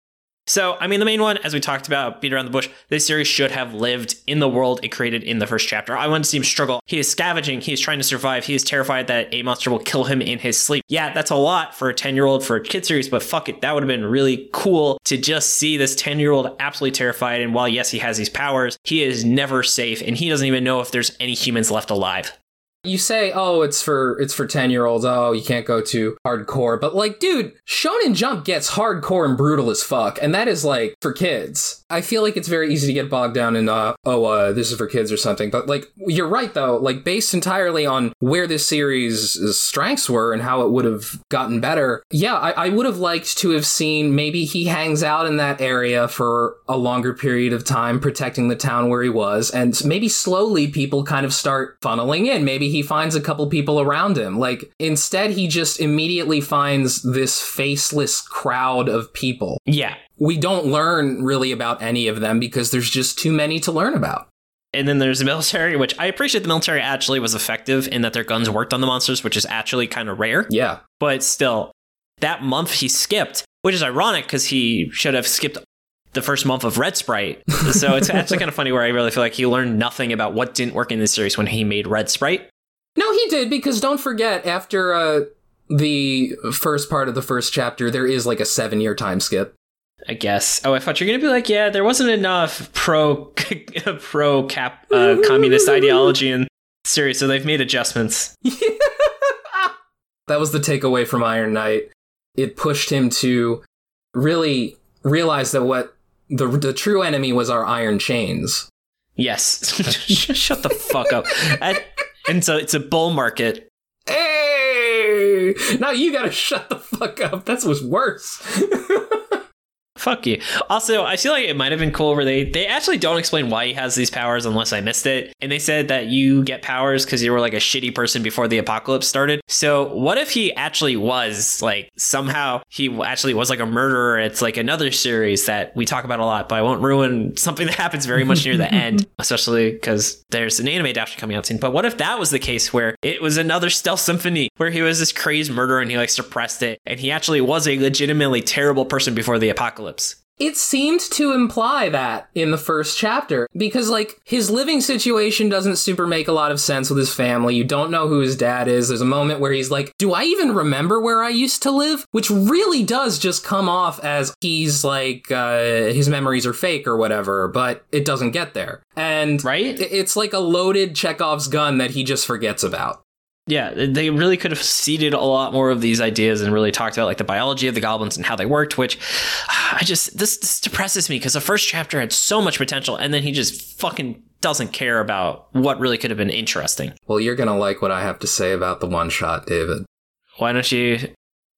So, I mean, the main one, as we talked about, beat around the bush, this series should have lived in the world it created in the first chapter. I want to see him struggle. He is scavenging. He is trying to survive. He is terrified that a monster will kill him in his sleep. Yeah, that's a lot for a 10 year old for a kid series, but fuck it. That would have been really cool to just see this 10 year old absolutely terrified. And while, yes, he has these powers, he is never safe and he doesn't even know if there's any humans left alive. You say, "Oh, it's for it's for 10-year-olds. Oh, you can't go too hardcore." But like, dude, Shonen Jump gets hardcore and brutal as fuck, and that is like for kids. I feel like it's very easy to get bogged down in uh, oh, uh, this is for kids or something. But like, you're right though. Like, based entirely on where this series' strengths were and how it would have gotten better. Yeah, I, I would have liked to have seen maybe he hangs out in that area for a longer period of time, protecting the town where he was, and maybe slowly people kind of start funneling in. Maybe he finds a couple people around him. Like, instead, he just immediately finds this faceless crowd of people. Yeah. We don't learn really about any of them because there's just too many to learn about. And then there's the [laughs] military, which I appreciate the military actually was effective in that their guns worked on the monsters, which is actually kind of rare. Yeah. but still, that month he skipped, which is ironic because he should have skipped the first month of Red Sprite. [laughs] So it's actually kind of funny where I really feel like he learned nothing about what didn't work in this series when he made Red Sprite. He did because don't forget after uh, the first part of the first chapter, there is like a seven year time skip. I guess. Oh, I thought you were gonna be like, yeah, there wasn't enough pro [laughs] pro cap uh, communist ideology in series, so they've made adjustments. [laughs] that was the takeaway from Iron Knight. It pushed him to really realize that what the the true enemy was our iron chains. Yes, [laughs] shut the fuck up. And, and so it's a bull market. Hey! Now you gotta shut the fuck up. That's what's worse. [laughs] Fuck you. Also, I feel like it might have been cool where they they actually don't explain why he has these powers unless I missed it. And they said that you get powers because you were like a shitty person before the apocalypse started. So what if he actually was like somehow he actually was like a murderer? It's like another series that we talk about a lot, but I won't ruin something [laughs] that happens very much near the [laughs] end, especially because there's an anime adaptation coming out soon. But what if that was the case where it was another stealth symphony where he was this crazed murderer and he like suppressed it and he actually was a legitimately terrible person before the apocalypse? It seemed to imply that in the first chapter because, like, his living situation doesn't super make a lot of sense with his family. You don't know who his dad is. There's a moment where he's like, Do I even remember where I used to live? Which really does just come off as he's like, uh, his memories are fake or whatever, but it doesn't get there. And Right? it's like a loaded Chekhov's gun that he just forgets about. Yeah, they really could have seeded a lot more of these ideas and really talked about like the biology of the goblins and how they worked, which [sighs] I just this, this depresses me because the first chapter had so much potential and then he just fucking doesn't care about what really could have been interesting. Well, you're gonna like what I have to say about the one shot, David. Why don't you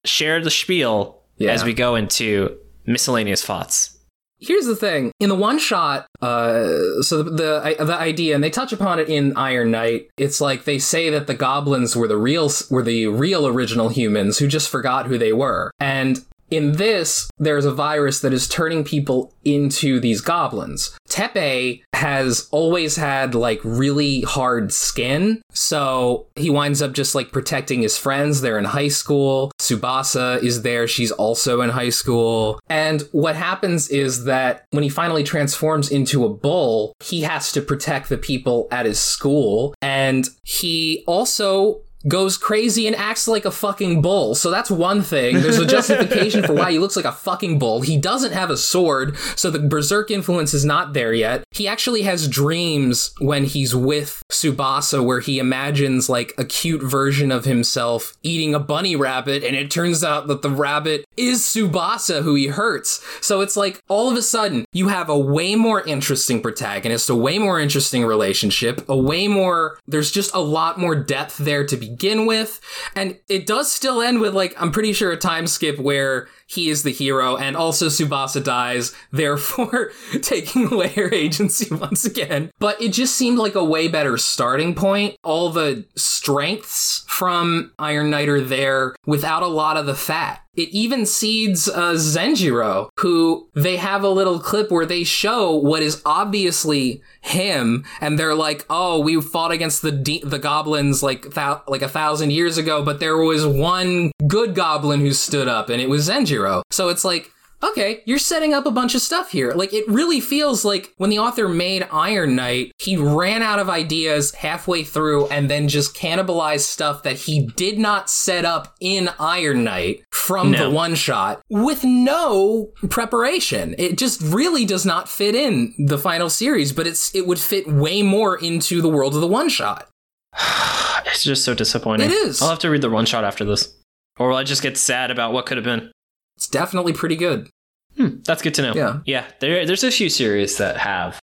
share the spiel Yeah. as we go into miscellaneous thoughts? Here's the thing: in the one shot, uh, so the, the the idea, and they touch upon it in Iron Knight. It's like they say that the goblins were the real were the real original humans who just forgot who they were, and in this, there's a virus that is turning people into these goblins. Teppei has always had like really hard skin, so he winds up just like protecting his friends. They're in high school. Tsubasa is there. She's also in high school. And what happens is that when he finally transforms into a bull, he has to protect the people at his school. And he also goes crazy and acts like a fucking bull. So that's one thing. There's a justification for why he looks like a fucking bull. He doesn't have a sword, so the berserk influence is not there yet. He actually has dreams when he's with Tsubasa where he imagines like a cute version of himself eating a bunny rabbit and it turns out that the rabbit is Tsubasa who he hurts. So it's like all of a sudden you have a way more interesting protagonist, a way more interesting relationship, a way more there's just a lot more depth there to begin with. And it does still end with like I'm pretty sure a time skip where he is the hero and also Tsubasa dies, therefore [laughs] taking away her agency [laughs] once again. But it just seemed like a way better starting point. All the strengths from Iron Knight are there without a lot of the fat. It even seeds uh, Zenjiro, who they have a little clip where they show what is obviously him, and they're like, "Oh, we fought against the de- the goblins like thou- like a thousand years ago, but there was one good goblin who stood up, and it was Zenjiro." So it's like, okay, you're setting up a bunch of stuff here. Like, it really feels like when the author made Iron Knight, he ran out of ideas halfway through and then just cannibalized stuff that he did not set up in Iron Knight from No. the one shot with no preparation. It just really does not fit in the final series, but it's it would fit way more into the world of the one shot. [sighs] It's just so disappointing. It is. I'll have to read the one shot after this. Or will I just get sad about what could have been? It's definitely pretty good. Hmm, that's good to know. Yeah. Yeah. There, there's a few series that have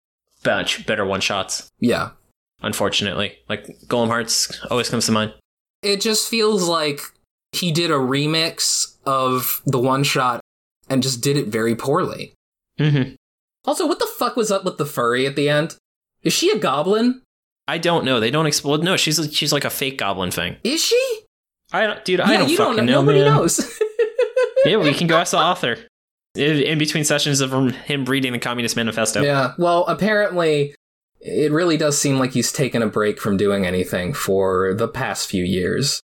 bunch better one shots, Yeah. unfortunately. Like Golem Hearts always comes to mind. it just feels like he did a remix of the one shot and just did it very poorly. Mm-hmm. Also, what the fuck was up with the furry at the end? Is she a goblin? I don't know. They don't explode. No, she's she's like a fake goblin thing. Is she? I don't, dude. I don't you fucking don't know. know. Nobody man. knows. [laughs] yeah, we can go ask the author. In in between sessions of him reading the Communist Manifesto. yeah. Well, apparently, it really does seem like he's taken a break from doing anything for the past few years.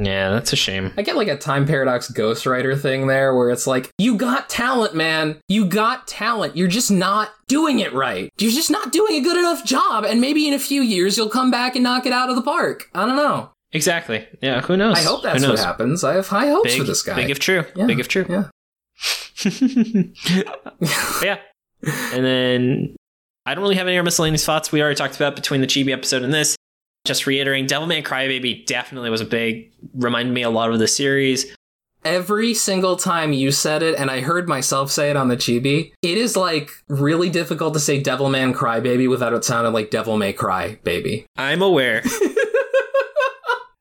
Yeah, that's a shame. I get like a time paradox ghostwriter thing there where it's like, you got talent, man. You got talent. You're just not doing it right. You're just not doing a good enough job. And maybe in a few years, you'll come back and knock it out of the park. I don't know. Exactly. Yeah, who knows? I hope Who that's what happens. I have high hopes Big, for this guy. big if true. Yeah. Big if true. yeah. [laughs] yeah. And then I don't really have any other miscellaneous thoughts. We already talked about between the Chibi episode and this. Just reiterating, Devilman Crybaby definitely was a big, reminded me a lot of the series. Every single time you said it, and I heard myself say it on the chibi, it is like really difficult to say Devilman Crybaby without it sounding like Devil May Cry Baby. I'm aware. [laughs]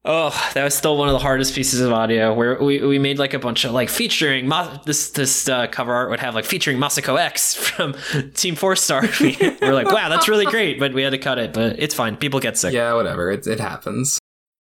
oh, that was still one of the hardest pieces of audio where we, we made like a bunch of like featuring this this uh, cover art would have like featuring Masako X [laughs] from Team Four Star. [laughs] we, we're like, wow, that's really great, but we had to cut it. But it's fine. People get sick. Yeah, whatever. It, it happens.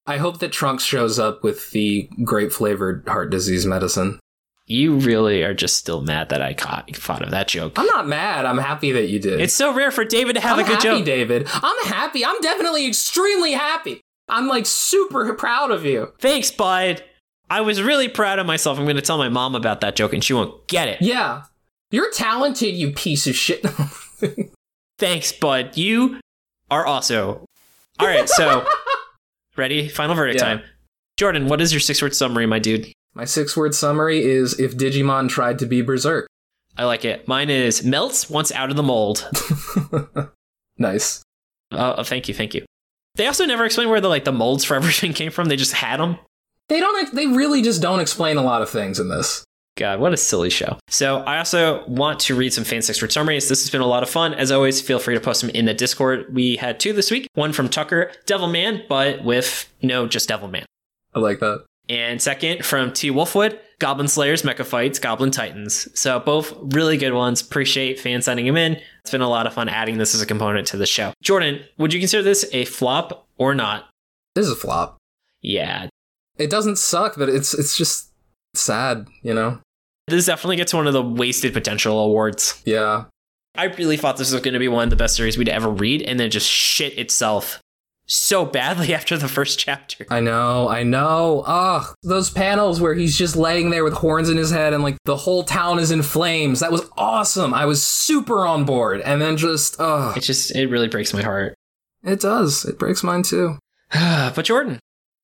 I hope that Trunks shows up with the grape flavored heart disease medicine. You really are just still mad that I caught thought of that joke. I'm not mad. I'm happy that you did. It's so rare for David to have I'm a good happy, joke. David. I'm happy. I'm definitely extremely happy. I'm like super proud of you. Thanks, bud. I was really proud of myself. I'm going to tell my mom about that joke, and she won't get it. Yeah. You're talented, you piece of shit. [laughs] Thanks, bud. You are also. All right, so [laughs] ready? Final verdict Yeah. time. Jordan, what is your six word summary, my dude? My six word summary is if Digimon tried to be Berserk. I like it. Mine is melts once out of the mold. [laughs] nice. Uh, oh, thank you, thank you. They also never explain where the like the molds for [laughs] everything came from. They just had them. They don't. They really just don't explain a lot of things in this. God, what a silly show. So I also want to read some Fans Expert summaries. This has been a lot of fun. As always, feel free to post them in the Discord. We had two this week. One from Tucker, Devil Man, but with no, just Devil Man. I like that. And second from T Wolfwood, Goblin Slayers, Mecha Fights, Goblin Titans. So both really good ones. Appreciate fans sending them in. It's been a lot of fun adding this as a component to the show. Jordan, would you consider this a flop or not? This is a flop. Yeah. It doesn't suck, but it's it's just sad, you know. This definitely gets one of the wasted potential awards. Yeah. I really thought this was going to be one of the best series we'd ever read, and then just shit itself so badly [laughs] after the first chapter. I know, I know. Ugh, those panels where he's just laying there with horns in his head and like the whole town is in flames. That was awesome. I was super on board. And then just, ugh. It just, it really breaks my heart. It does. It breaks mine too. [sighs] [sighs] but Jordan,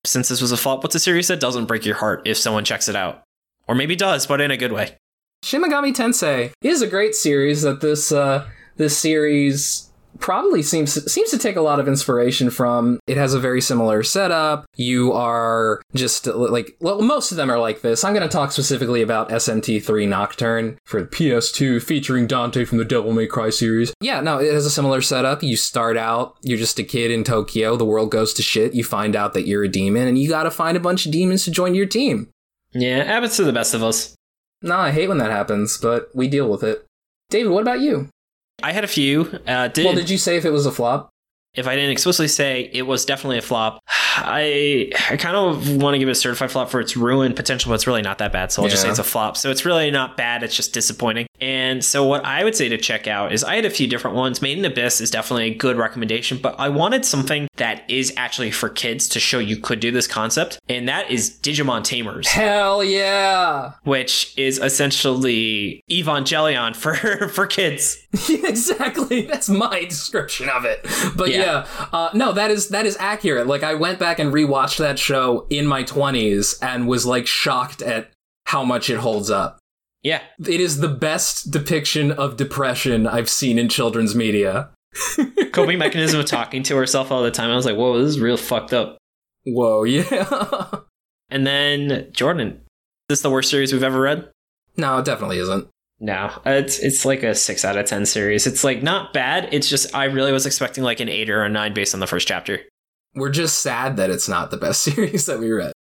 since this was a flop, what's a series that doesn't break your heart if someone checks it out? Or maybe does, but in a good way. Shin Megami Tensei is a great series that this uh this series probably seems seems to take a lot of inspiration from. It has a very similar setup. You are just uh, like well, most of them are like this. I'm going to talk specifically about SMT3 Nocturne for the PS2, featuring Dante from the Devil May Cry series. Yeah, no, it has a similar setup. You start out, you're just a kid in Tokyo. The world goes to shit. You find out that you're a demon, and you got to find a bunch of demons to join your team. Yeah, happens to the best of us. Nah, I hate when that happens, but we deal with it. David, what about you? I had a few. Uh, did, well, did you say if it was a flop? If I didn't explicitly say it was definitely a flop, [sighs] I I kind of want to give it a certified flop for its ruin potential, but it's really not that bad. So I'll yeah. just say it's a flop. So it's really not bad. It's just disappointing. And so what I would say to check out is I had a few different ones. Made in Abyss is definitely a good recommendation, but I wanted something that is actually for kids to show you could do this concept, and that is Digimon Tamers. Hell yeah! Which is essentially Evangelion for [laughs] for kids. [laughs] exactly. That's my description of it. But yeah, yeah uh, no, that is that is accurate. Like I went back and rewatched that show in my twenties and was like shocked at how much it holds up. Yeah. It is the best depiction of depression I've seen in children's media. [laughs] Coping mechanism of talking to herself all the time. I was like, whoa, this is real fucked up. Whoa, [laughs] yeah. and then Jordan, is this the worst series we've ever read? No, it definitely isn't. No, it's it's like a six out of ten series. It's like not bad. It's just I really was expecting like an eight or a nine based on the first chapter. We're just sad that it's not the best [laughs] series that we read.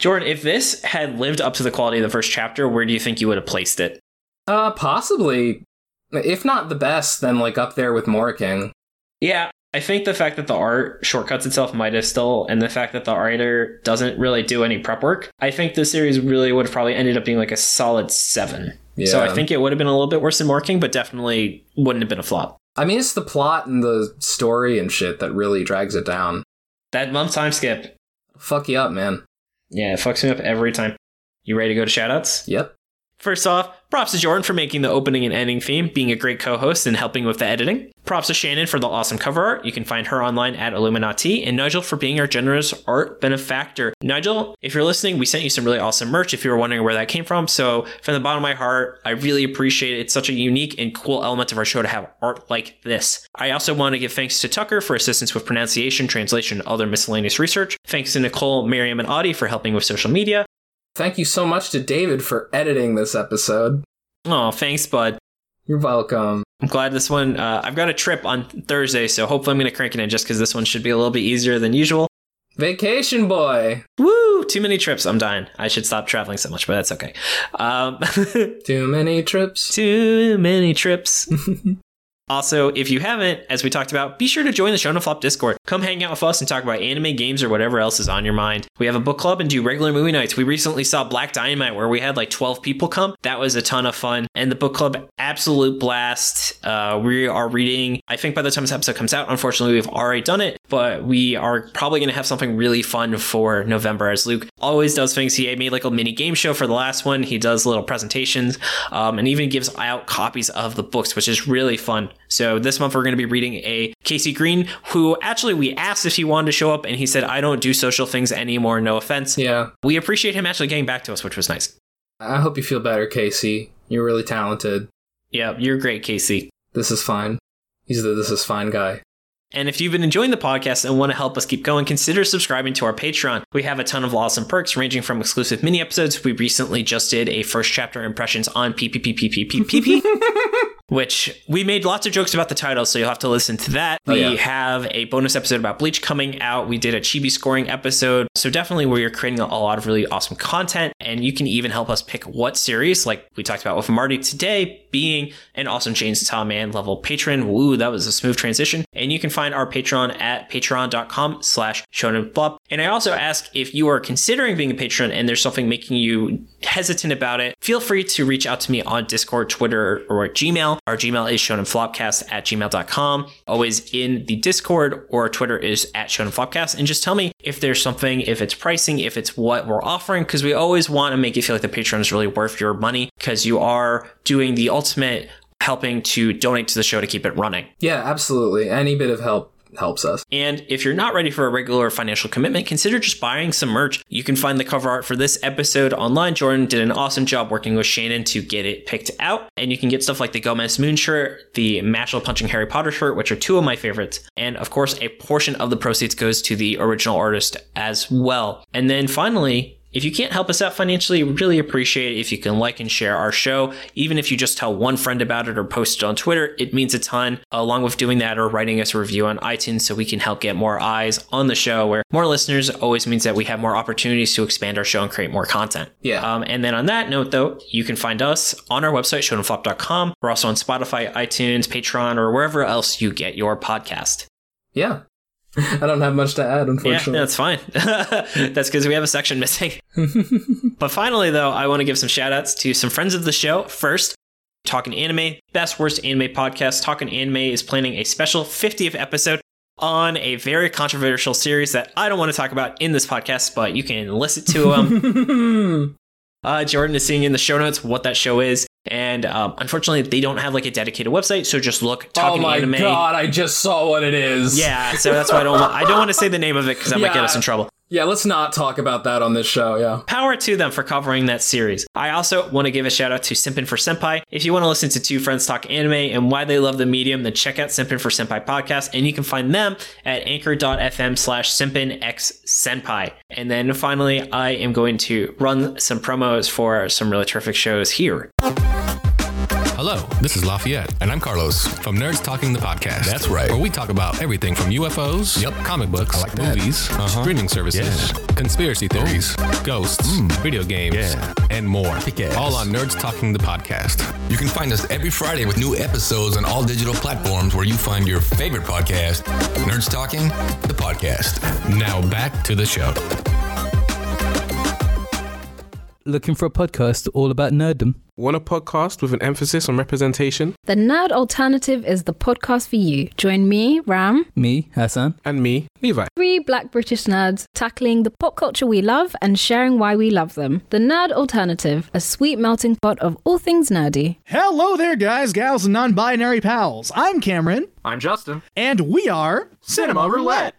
Jordan, if this had lived up to the quality of the first chapter, where do you think you would have placed it? Uh, possibly, if not the best, then like up there with Moriking. Yeah, I think the fact that the art shortcuts itself might have still, and the fact that the writer doesn't really do any prep work, I think the series really would have probably ended up being like a solid seven. Yeah. So I think it would have been a little bit worse than Morking, but definitely wouldn't have been a flop. I mean, it's the plot and the story and shit that really drags it down. That month time skip. Fuck you up, man. Yeah, it fucks me up every time. You ready to go to shoutouts? Yep. First off, props to Jordan for making the opening and ending theme, being a great co host, and helping with the editing. Props to Shannon for the awesome cover art. You can find her online at Illuminati, and Nigel for being our generous art benefactor. Nigel, if you're listening, we sent you some really awesome merch if you were wondering where that came from. So, from the bottom of my heart, I really appreciate it. It's such a unique and cool element of our show to have art like this. I also want to give thanks to Tucker for assistance with pronunciation, translation, and other miscellaneous research. Thanks to Nicole, Miriam, and Audie for helping with social media. Thank you so much to David for editing this episode. Oh, thanks, bud. You're welcome. I'm glad this one. Uh, I've got a trip on Thursday, so hopefully I'm going to crank it in just because this one should be a little bit easier than usual. Vacation boy. Woo! Too many trips. I'm dying. I should stop traveling so much, but that's okay. Um, [laughs] too many trips. Too many trips. [laughs] Also, if you haven't, as we talked about, be sure to join the Shonen Flop Discord. Come hang out with us and talk about anime, games, or whatever else is on your mind. We have a book club and do regular movie nights. We recently saw Black Dynamite where we had like 12 people come. That was a ton of fun. And the book club, absolute blast. Uh, we are reading, I think by the time this episode comes out, unfortunately, we've already done it, but we are probably going to have something really fun for November as Luke always does things. He made like a mini game show for the last one. He does little presentations um, and even gives out copies of the books, which is really fun. So this month we're going to be reading a KC Green, who actually we asked if he wanted to show up, and he said, "I don't do social things anymore. No offense." Yeah, we appreciate him actually getting back to us, which was nice. I hope you feel better, Casey. You're really talented. Yeah, you're great, Casey. This is fine. He's the this is fine guy. And if you've been enjoying the podcast and want to help us keep going, consider subscribing to our Patreon. We have a ton of awesome perks ranging from exclusive mini episodes. We recently just did a first chapter impressions on PPPPPPPP which we made lots of jokes about the title, so you'll have to listen to that. Oh, we yeah. have a bonus episode about Bleach coming out. We did a chibi scoring episode. So definitely we are creating a lot of really awesome content. And you can even help us pick what series, like we talked about with Marty today, being an awesome Chainsaw Man level patron. Woo, that was a smooth transition. And you can find our Patreon at patreon.com slash shonenflop. And I also ask if you are considering being a patron and there's something making you hesitant about it, feel free to reach out to me on Discord, Twitter, or Gmail. Our Gmail is shonenflopcast at gmail.com. Always in the Discord or Twitter is at shonenflopcast. And just tell me if there's something, if it's pricing, if it's what we're offering, because we always want to make you feel like the Patreon is really worth your money because you are doing the ultimate helping to donate to the show to keep it running. Yeah, absolutely. Any bit of help helps us. And if you're not ready for a regular financial commitment, consider just buying some merch. You can find the cover art for this episode online. Jordan did an awesome job working with Shannon to get it picked out. And you can get stuff like the Gomez Moon shirt, the Mashle Punching Harry Potter shirt, which are two of my favorites. And of course, a portion of the proceeds goes to the original artist as well. And then finally, if you can't help us out financially, we really appreciate it if you can like and share our show. Even if you just tell one friend about it or post it on Twitter, it means a ton, along with doing that or writing us a review on iTunes so we can help get more eyes on the show, where more listeners always means that we have more opportunities to expand our show and create more content. Yeah. Um, and then on that note, though, you can find us on our website, shonenflop.com. We're also on Spotify, iTunes, Patreon, or wherever else you get your podcast. Yeah. [laughs] I don't have much to add, unfortunately. Yeah, that's fine. [laughs] that's because we have a section missing. [laughs] but finally, though, I want to give some shout outs to some friends of the show. First, Talking Anime, best worst anime podcast. Talking Anime is planning a special 50th episode on a very controversial series that I don't want to talk about in this podcast, but you can listen to them. Uh, Jordan is seeing in the show notes what that show is. And um, unfortunately, they don't have like a dedicated website, so just look oh Talking my Anime. god, I just saw what it is. Yeah, so that's why I don't. Want, I don't want to say the name of it because that might get us in trouble. Yeah, let's not talk about that on this show, yeah. Power to them for covering that series. I also want to give a shout out to Simpin for Senpai. If you want to listen to two friends talk anime and why they love the medium, then check out Simpin for Senpai podcast, and you can find them at anchor.fm slash simpinxsenpai. And then finally, I am going to run some promos for some really terrific shows here. Hello, this is Lafayette. And I'm Carlos. From Nerds Talking the Podcast. That's right. Where we talk about everything from UFOs, Yep. comic books, like movies, Uh-huh. streaming services, Yeah. conspiracy theories, ghosts, video games, Yeah. and more. All on Nerds Talking the Podcast. You can find us every Friday with new episodes on all digital platforms where you find your favorite podcast, Nerds Talking, the podcast. Now back to the show. Looking for a podcast all about nerddom? Want a podcast with an emphasis on representation? The Nerd Alternative is the podcast for you. Join me, Ram, Me, Hassan. And me, Levi. three black British nerds tackling the pop culture we love and sharing why we love them. The Nerd Alternative, a sweet melting pot of all things nerdy. Hello there, guys, gals, and non binary pals. I'm Cameron, I'm Justin. and we are. Cinema Roulette.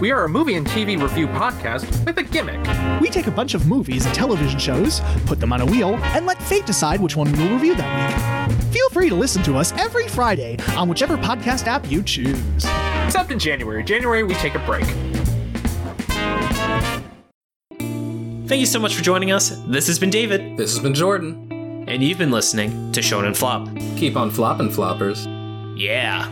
We are a movie and TV review podcast with a gimmick. We take a bunch of movies and television shows, put them on a wheel, and let fate decide which one we will review that week. Feel free to listen to us every Friday on whichever podcast app you choose. Except in January. January, we take a break. Thank you so much for joining us. This has been David, This has been Jordan. and you've been listening to Shonen Flop. Keep on flopping, floppers. Yeah.